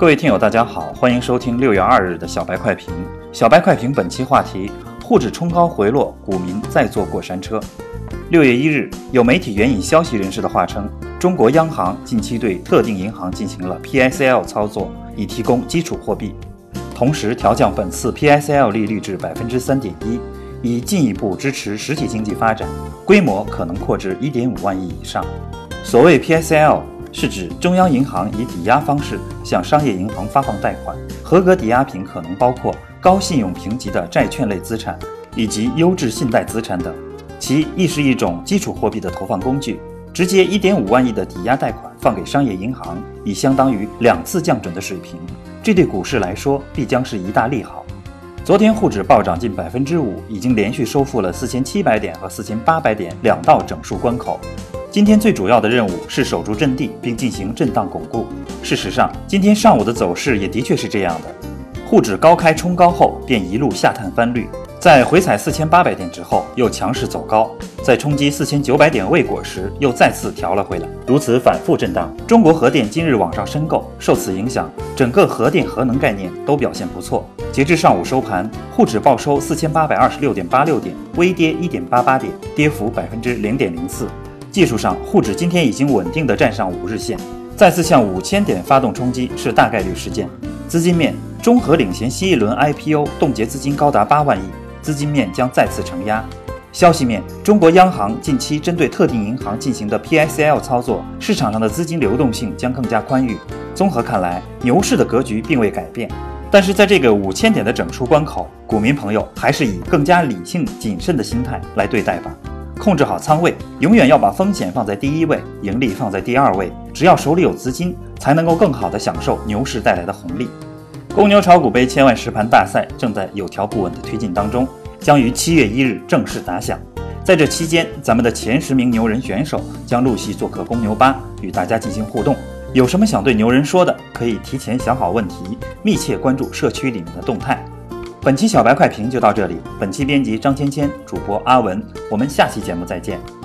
各位听友，大家好，欢迎收听六月二日的小白快评。小白快评本期话题：沪指冲高回落，股民再坐过山车。六月一日，有媒体援引消息人士的话称，中国央行近期对特定银行进行了 PSL 操作，以提供基础货币，同时调降本次 PSL 利率至百分之三点一，以进一步支持实体经济发展，规模可能扩至一点五万亿以上。所谓 PSL。是指中央银行以抵押方式向商业银行发放贷款，合格抵押品可能包括高信用评级的债券类资产以及优质信贷资产等，其亦是一种基础货币的投放工具。直接一点五万亿的抵押贷款放给商业银行，已相当于两次降准的水平，这对股市来说必将是一大利好。昨天沪指暴涨近百分之五，已经连续收复了四千七百点和四千八百点两道整数关口。今天最主要的任务是守住阵地，并进行震荡巩固。事实上，今天上午的走势也的确是这样的。沪指高开冲高后，便一路下探翻绿，在回踩四千八百点之后，又强势走高，在冲击四千九百点未果时，又再次调了回来，如此反复震荡。中国核电今日往上申购，受此影响，整个核电核能概念都表现不错。截至上午收盘，沪指报收四千八百二十六点八六点，微跌一点八八点，跌幅百分之零点零四。技术上，沪指今天已经稳定地站上五日线，再次向五千点发动冲击是大概率事件。资金面，中核领衔新一轮 IPO 冻结资金高达八万亿，资金面将再次承压。消息面，中国央行近期针对特定银行进行的 PSL 操作，市场上的资金流动性将更加宽裕。综合看来，牛市的格局并未改变，但是在这个五千点的整数关口，股民朋友还是以更加理性谨慎的心态来对待吧。控制好仓位，永远要把风险放在第一位，盈利放在第二位。只要手里有资金，才能够更好的享受牛市带来的红利。公牛炒股杯千万实盘大赛正在有条不紊的推进当中，将于七月一日正式打响。在这期间，咱们的前十名牛人选手将陆续做客公牛吧，与大家进行互动。有什么想对牛人说的，可以提前想好问题，密切关注社区里面的动态。本期小白快评就到这里。本期编辑张芊芊，主播阿文。我们下期节目再见。